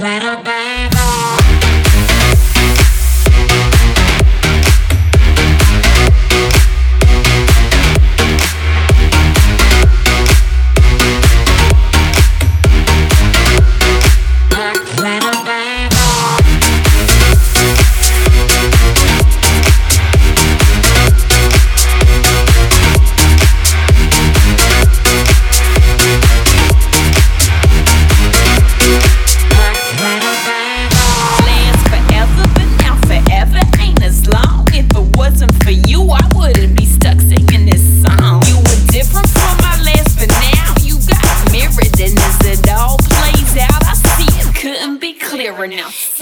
little bit. enough.